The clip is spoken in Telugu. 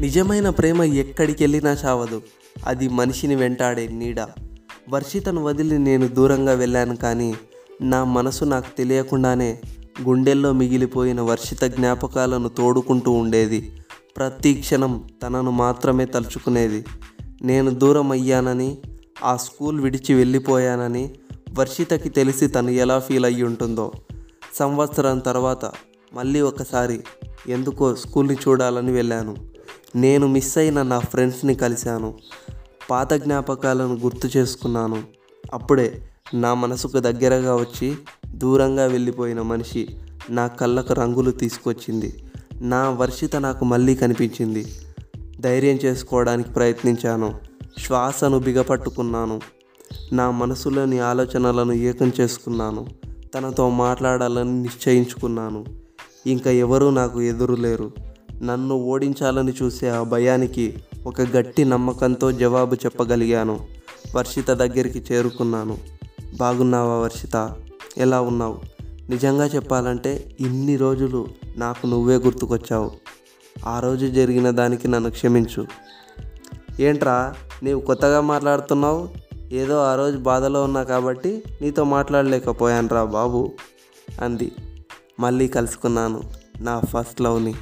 నిజమైన ప్రేమ ఎక్కడికి వెళ్ళినా చావదు. అది మనిషిని వెంటాడే నీడ. వర్షితను వదిలి నేను దూరంగా వెళ్ళాను కానీ నా మనసు నాకు తెలియకుండానే గుండెల్లో మిగిలిపోయిన వర్షిత జ్ఞాపకాలను తోడుకుంటూ ఉండేది. ప్రతి క్షణం తనను మాత్రమే తలుచుకునేది. నేను దూరం అయ్యానని ఆ స్కూల్ విడిచి వెళ్ళిపోయానని వర్షితకి తెలిసి తను ఎలా ఫీల్ అయ్యి ఉంటుందో. సంవత్సరం తర్వాత మళ్ళీ ఒకసారి ఎందుకో స్కూల్ని చూడాలని వెళ్ళాను. నేను మిస్ అయిన నా ఫ్రెండ్స్ని కలిశాను. పాత జ్ఞాపకాలను గుర్తు చేసుకున్నాను. అప్పుడే నా మనసుకు దగ్గరగా వచ్చి దూరంగా వెళ్ళిపోయిన మనిషి నా కళ్ళకు రంగులు తీసుకొచ్చింది. నా వర్షిత నాకు మళ్ళీ కనిపించింది. ధైర్యం చేసుకోవడానికి ప్రయత్నించాను. శ్వాసను బిగపట్టుకున్నాను. నా మనసులోని ఆలోచనలను ఏకం చేసుకున్నాను. తనతో మాట్లాడాలని నిశ్చయించుకున్నాను. ఇంకా ఎవరూ నాకు ఎదురులేరు నన్ను ఓడించాలని చూసే ఆ భయానికి ఒక గట్టి నమ్మకంతో జవాబు చెప్పగలిగాను. వర్షిత దగ్గరికి చేరుకున్నాను. బాగున్నావా వర్షిత? ఎలా ఉన్నావు? నిజంగా చెప్పాలంటే ఇన్ని రోజులు నాకు నువ్వే గుర్తుకొచ్చావు. ఆ రోజు జరిగిన దానికి నన్ను క్షమించు. ఏంట్రా? నీవు కొత్తగా మాట్లాడుతున్నావు? ఏదో ఆ రోజు బాధలో ఉన్నా కాబట్టి నీతో మాట్లాడలేకపోయాను రా బాబు అంది. మళ్ళీ కలుసుకున్నాను. నా ఫస్ట్ లవ్ని.